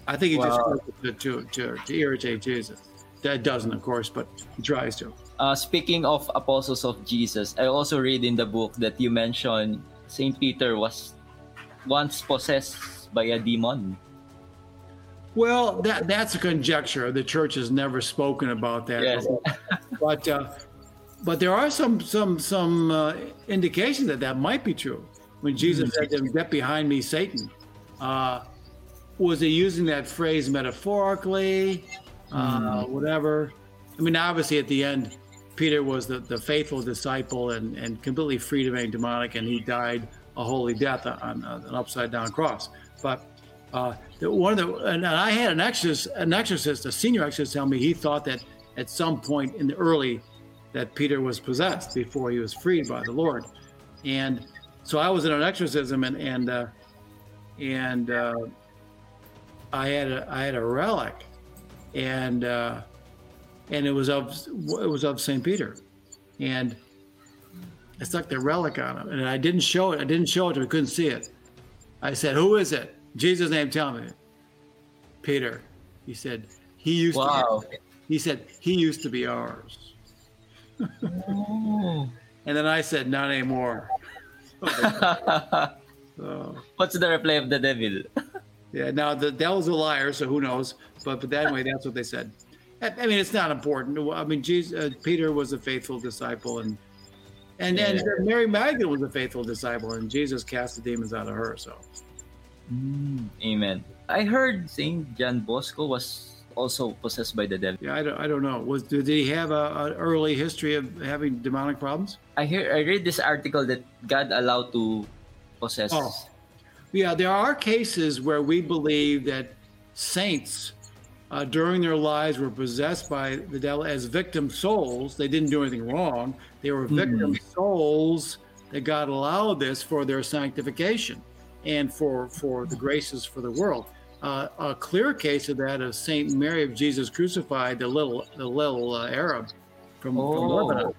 I think he Wow. just to, to, to irritate Jesus. That doesn't, of course, but he tries to. Uh, speaking of apostles of Jesus, I also read in the book that you mentioned Saint Peter was once possessed by a demon. Well, that that's a conjecture. The church has never spoken about that. Yes. but uh, but there are some some some uh, indications that that might be true. When Jesus said to him, "Get behind me, Satan," uh, was he using that phrase metaphorically? Uh, Whatever. I mean, obviously, at the end, Peter was the, the faithful disciple and, and completely freed of any demonic, and he died a holy death on, on an upside down cross. But uh, the, one of the and I had an exorcist, an exorcist, a senior exorcist, tell me he thought that at some point in the early that Peter was possessed before he was freed by the Lord, and so I was in an exorcism and and uh, and uh, I had a I had a relic, and uh, and it was of it was of Saint Peter, and I stuck the relic on him, and I didn't show it. I didn't show it him. couldn't see it. I said, "Who is it?" Jesus' name. Tell me. Peter. He said, "He used Wow. to." Be, he said, "He used to be ours." Oh. And then I said, "Not anymore." So, What's the reply of the devil? yeah. Now the devil's a liar, so who knows? But but anyway, that's what they said. I, I mean, it's not important. I mean, Jesus, uh, Peter was a faithful disciple, and and and Mary Magdalene was a faithful disciple, and Jesus cast the demons out of her. So. Amen. I heard Saint John Bosco was also possessed by the devil. Yeah, I don't, I don't know. Was did he have a, an early history of having demonic problems? I hear I read this article that God allowed to possess. Oh. Yeah, there are cases where we believe that saints uh, during their lives were possessed by the devil as victim souls. They didn't do anything wrong. They were victim souls that God allowed this for their sanctification and for for the graces for the world. Uh, a clear case of that is Saint Mary of Jesus crucified, the little the little uh, Arab from, from Oh. Lebanon.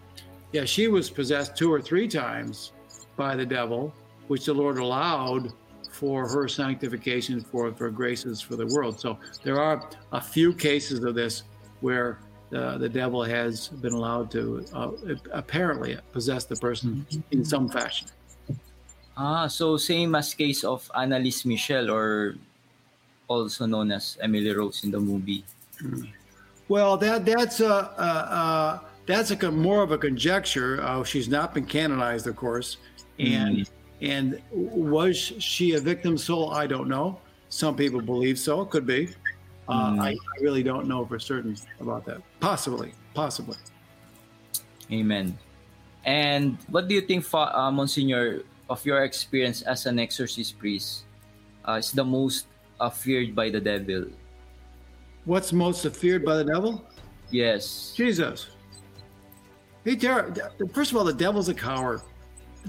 Yeah, she was possessed two or three times by the devil, which the Lord allowed for her sanctification for, for graces for the world. So there are a few cases of this where uh, the devil has been allowed to uh, apparently possess the person in some fashion. Ah, so same as case of Anneliese Michel or also known as Emily Rose in the movie. Well, that that's a, a, a that's a more of a conjecture. Uh, she's not been canonized, of course, and and was she a victim soul? I don't know. Some people believe so. Could be. Uh, Mm. I, I really don't know for certain about that. Possibly, possibly. Amen. And what do you think, uh, Monsignor, of your experience as an exorcist priest, uh, is the most uh, feared by the devil? What's most feared by the devil? Yes. Jesus. He ter- First of all, the devil's a coward.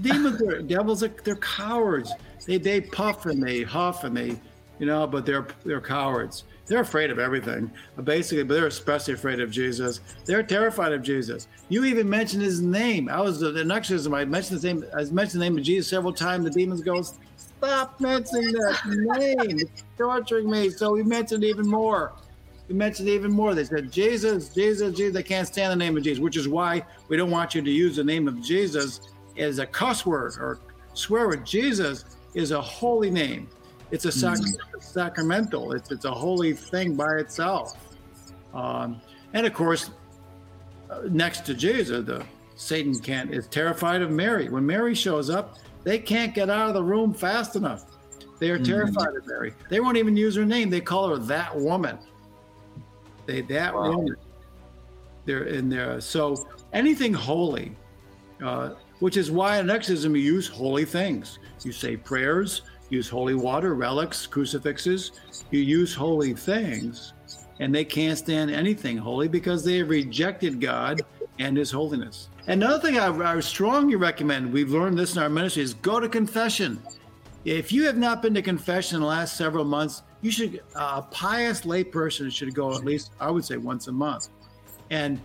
Demons are devils. Are, they're cowards. They they puff and they huff and they, you know, but they're they're cowards. They're afraid of everything, uh, basically, but they're especially afraid of Jesus. They're terrified of Jesus. You even mentioned his name. I was uh, an exorcism. I mentioned his name. I mentioned the name of Jesus several times. The demons go, "Stop mentioning that name. It's torturing me." So we mentioned even more. We mentioned even more. They said, Jesus, Jesus, Jesus. They can't stand the name of Jesus, which is why we don't want you to use the name of Jesus as a cuss word or swear word. Jesus is a holy name. It's a sac- sacramental. It's it's a holy thing by itself. Um, and of course, uh, next to Jesus, the Satan can't is terrified of Mary. When Mary shows up, they can't get out of the room fast enough. They are terrified of Mary. They won't even use her name. They call her that woman. They that Wow. woman. They're in there. So anything holy, uh, which is why in exorcism you use holy things. You say prayers, use holy water, relics, crucifixes. You use holy things, and they can't stand anything holy because they have rejected God and His holiness. Another thing I, I strongly recommend, we've learned this in our ministry, is go to confession. If you have not been to confession in the last several months, you should, uh, a pious layperson should go at least, I would say, once a month. And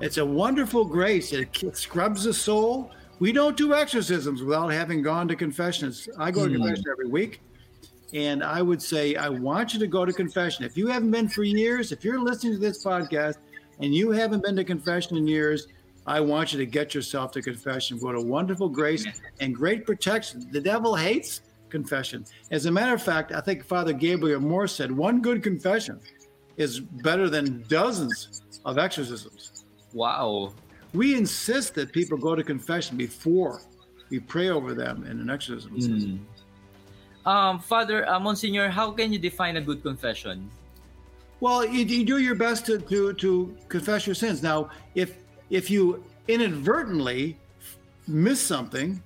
it's a wonderful grace. It scrubs the soul. We don't do exorcisms without having gone to confessions. I go to hmm. confession every week. And I would say, I want you to go to confession. If you haven't been for years, if you're listening to this podcast and you haven't been to confession in years, I want you to get yourself to confession. What a wonderful grace and great protection. The devil hates confession. As a matter of fact, I think Father Gabriele Amorth said one good confession is better than dozens of exorcisms. Wow. We insist that people go to confession before we pray over them in an exorcism. Mm. Um, Father, uh, Monsignor, how can you define a good confession? Well, you, you do your best to, to, to confess your sins. Now, if if you inadvertently miss something,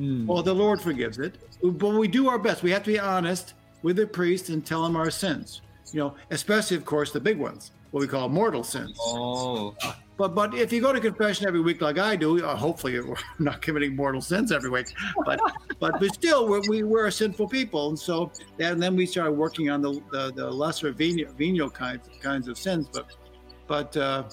Mm. well, the Lord forgives it. But we do our best. We have to be honest with the priest and tell him our sins. You know, especially, of course, the big ones, what we call mortal sins. Oh. But but if you go to confession every week like I do, uh, hopefully we're not committing mortal sins every week. But but but still, we're, we we're sinful people, and so and then we started working on the the, the lesser venial, venial kinds kinds of sins. But but uh,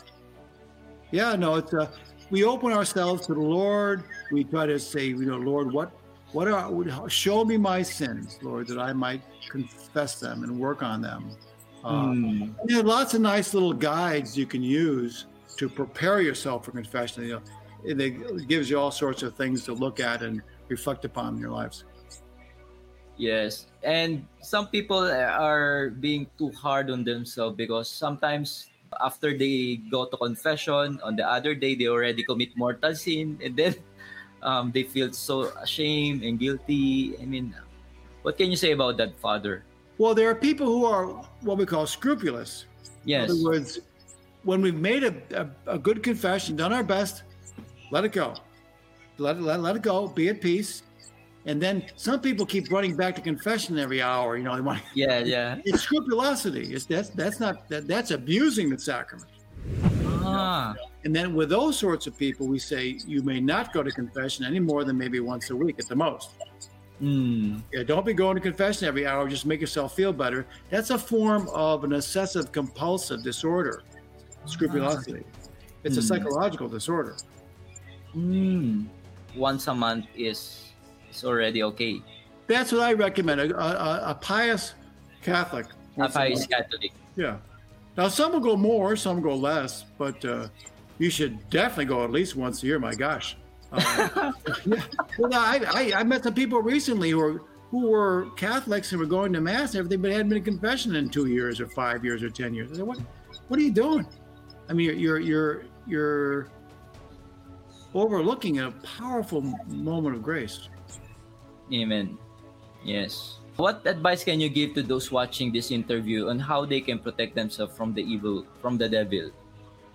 yeah, no, it's uh, we open ourselves to the Lord. We try to say, you know, Lord, what what are show me my sins, Lord, that I might confess them and work on them. Uh, Mm. There are lots of nice little guides you can use to prepare yourself for confession. You know, it, it gives you all sorts of things to look at and reflect upon in your lives. Yes. And some people are being too hard on themselves because sometimes after they go to confession, on the other day they already commit mortal sin and then um, they feel so ashamed and guilty. I mean, what can you say about that, Father? Well, there are people who are what we call scrupulous. Yes. In other words, when we've made a, a, a good confession, done our best, let it go. Let it, let, let it go, be at peace. And then some people keep running back to confession every hour. You know, they want Yeah, yeah. it's scrupulosity. It's that's that's not that, that's abusing the sacrament. Ah. And then with those sorts of people, we say you may not go to confession any more than maybe once a week at the most. Mm. Yeah, don't be going to confession every hour. Just make yourself feel better. That's a form of an obsessive compulsive disorder, scrupulosity. It's a Hmm. psychological disorder. Mm. Once a month is is already okay. That's what I recommend. A, a, a pious Catholic. A pious Catholic. Yeah. Now some will go more, some go less, but uh, you should definitely go at least once a year. My gosh. Uh, yeah. Well, I, I I met some people recently who were who were Catholics and were going to mass and everything, but hadn't been in confession in two years or five years or ten years. I said, what What are you doing? I mean, you're you're you're overlooking a powerful moment of grace. Amen. Yes. What advice can you give to those watching this interview on how they can protect themselves from the evil, from the devil?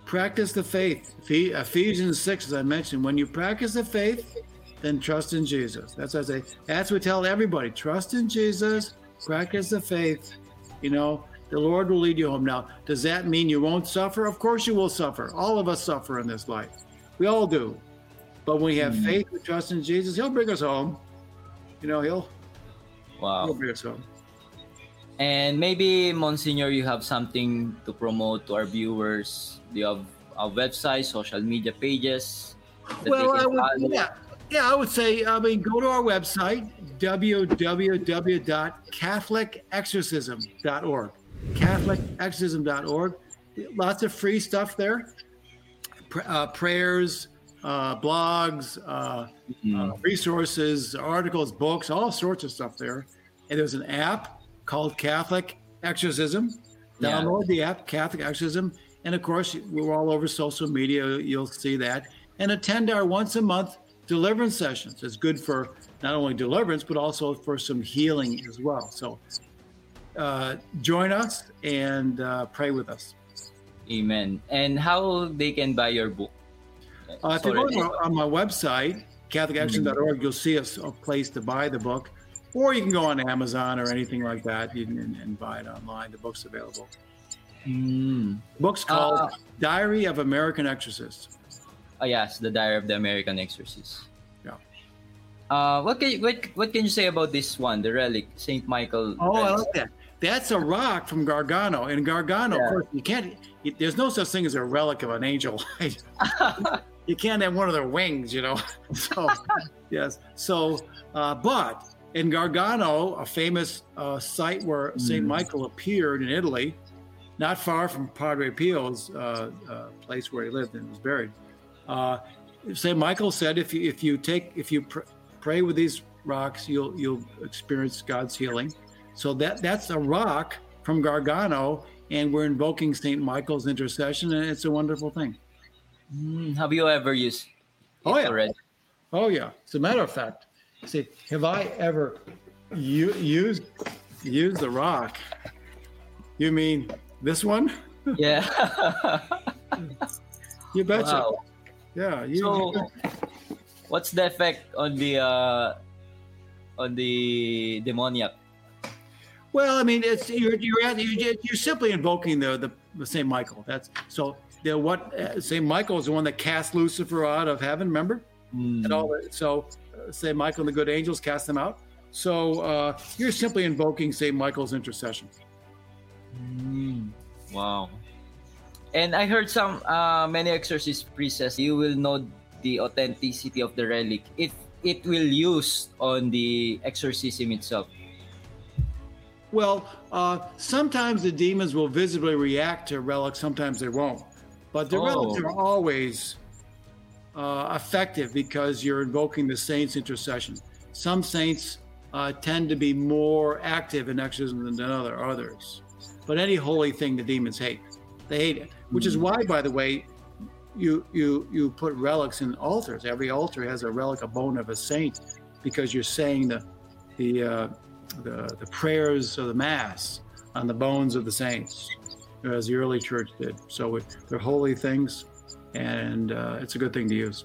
practice the faith. Ephesians 6, as I mentioned, when you practice the faith, then trust in Jesus. That's what I say. That's what we tell everybody. Trust in Jesus, practice the faith. You know, the Lord will lead you home. Now, does that mean you won't suffer? Of course you will suffer. All of us suffer in this life. We all do. But when we have Mhm. faith and trust in Jesus, He'll bring us home. You know, He'll, Wow. he'll bring us home. And maybe, Monsignor, you have something to promote to our viewers. Do you have a website, social media pages? Well, I would, follow? yeah, yeah, I would say, I mean, go to our website, www.catholicexorcism.org. CatholicExorcism.org. Lots of free stuff there. Uh, prayers, uh, blogs, uh, Mm. uh, resources, articles, books, all sorts of stuff there. And there's an app called Catholic Exorcism. Yeah. Download the app, Catholic Exorcism. And of course, we're all over social media. You'll see that. And attend our once a month deliverance sessions. It's good for not only deliverance, but also for some healing as well. So uh, join us and uh, pray with us. Amen. And how they can buy your book? Uh, if you go on our- on my website, CatholicAction.org, you'll see a place to buy the book, or you can go on Amazon or anything like that and, and buy it online. The book's available. Mm. Book's called Ah. Diary of American Exorcist. Oh, yes, the Diary of the American Exorcist. Yeah. Uh, what can you, what, what can you say about this one, the relic, Saint Michael? Oh, I like that. That's a rock from Gargano. And Gargano, Yeah. of course, you can't. you- there's no such thing as a relic of an angel. you can't have one of their wings, you know. So, yes. So, uh, but in Gargano, a famous uh, site where Saint Mm. Michael appeared in Italy, not far from Padre Pio's uh, uh, place where he lived and was buried. Uh, Saint Michael said, if you if you take if you pr- pray with these rocks, you'll you'll experience God's healing. So that that's a rock from Gargano, and we're invoking Saint Michael's intercession, and it's a wonderful thing. Mm, have you ever used Oh, yeah. already? Oh yeah. As a matter of fact, see, have I ever u- used used the rock? You mean this one? Yeah. You betcha. wow. Yeah. You, So, you- what's the effect on the uh, on the demoniac? Well, I mean, it's you're you're, at- you're you're simply invoking the the, the Saint Michael. That's so. The what uh, Saint Michael is the one that cast Lucifer out of heaven. Remember? Mm. and all that. So, uh, Saint Michael and the good angels cast them out. So uh, you're simply invoking Saint Michael's intercession. Mm. Wow. And I heard some uh, many exorcist priests says you will know the authenticity of the relic if it will use on the exorcism itself. Well, uh, sometimes the demons will visibly react to relics, sometimes they won't. But the Oh. relics are always uh, effective because you're invoking the saints' intercession. Some saints uh, tend to be more active in exorcism than other others. But any holy thing the demons hate. They hate it. Which is why, by the way, you you you put relics in altars. Every altar has a relic, a bone of a saint, because you're saying the the uh, the, the prayers of the mass on the bones of the saints, as the early church did. So it, they're holy things, and uh, it's a good thing to use.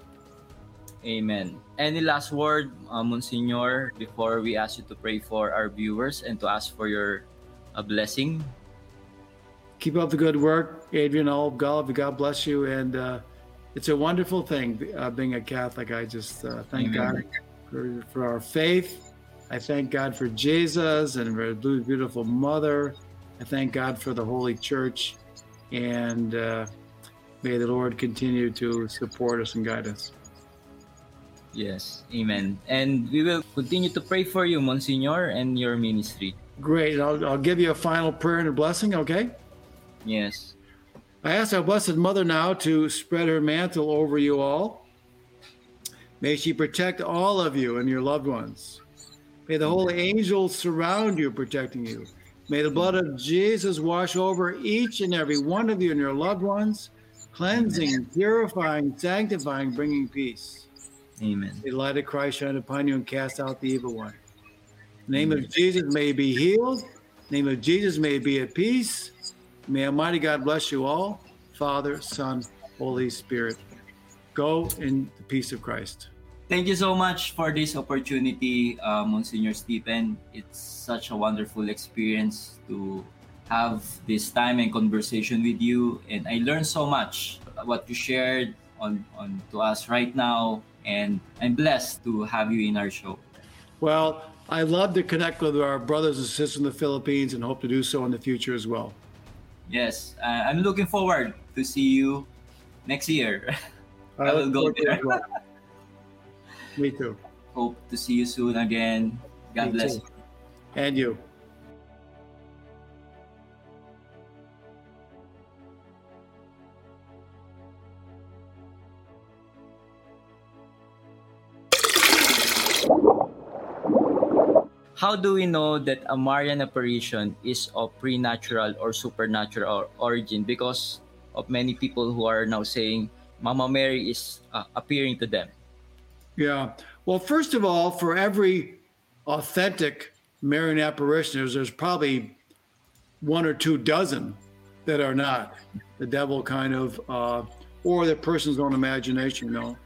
Amen. Any last word, uh, Monsignor, before we ask you to pray for our viewers and to ask for your uh, blessing? Keep up the good work, Adrian. All of God, God bless you, and uh, it's a wonderful thing uh, being a Catholic. I just uh, thank Amen. God for, for our faith. I thank God for Jesus and for His beautiful mother. I thank God for the Holy Church, and uh, may the Lord continue to support us and guide us. Yes, amen. And we will continue to pray for you, Monsignor, and your ministry. Great. I'll, I'll give you a final prayer and a blessing, okay? Yes. I ask our Blessed Mother now to spread her mantle over you all. May she protect all of you and your loved ones. May the holy angels surround you, protecting you. May the blood of Jesus wash over each and every one of you and your loved ones, cleansing, purifying, sanctifying, bringing peace. Amen. May the light of Christ shine upon you and cast out the evil one. The name of Jesus may be healed. The name of Jesus may be at peace. May Almighty God bless you all, Father, Son, Holy Spirit. Go in the peace of Christ. Thank you so much for this opportunity, uh, Monsignor Stephen. It's such a wonderful experience to have this time and conversation with you, and I learned so much what you shared on, on to us right now, and I'm blessed to have you in our show. Well, I love to connect with our brothers and sisters in the Philippines and hope to do so in the future as well. Yes, uh, I'm looking forward to see you next year. I will go forward to it there. Me too. Hope to see you soon again. God Me bless too. you. And you. How do we know that a Marian apparition is of preternatural or supernatural origin? Because of many people who are now saying Mama Mary is uh, appearing to them. Yeah. Well, first of all, for every authentic Marian apparitioners, there's probably one or two dozen that are not. The devil kind of, uh, or the person's own imagination, you know.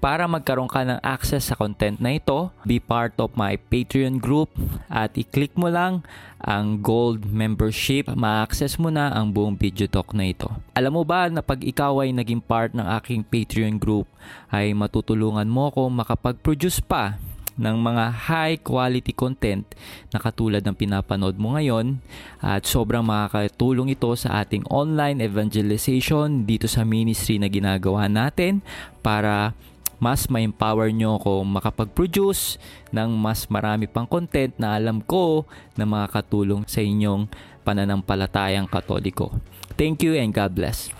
Para magkaroon ka ng access sa content na ito, be part of my Patreon group at i-click mo lang ang gold membership, ma-access mo na ang buong video talk na ito. Alam mo ba na pag ikaw ay naging part ng aking Patreon group ay matutulungan mo ko makapag-produce pa ng mga high quality content na katulad ng pinapanood mo ngayon at sobrang makakatulong ito sa ating online evangelization dito sa ministry na ginagawa natin para mas ma-empower nyo ako makapag-produce ng mas marami pang content na alam ko na makakatulong sa inyong pananampalatayang katoliko. Thank you and God bless.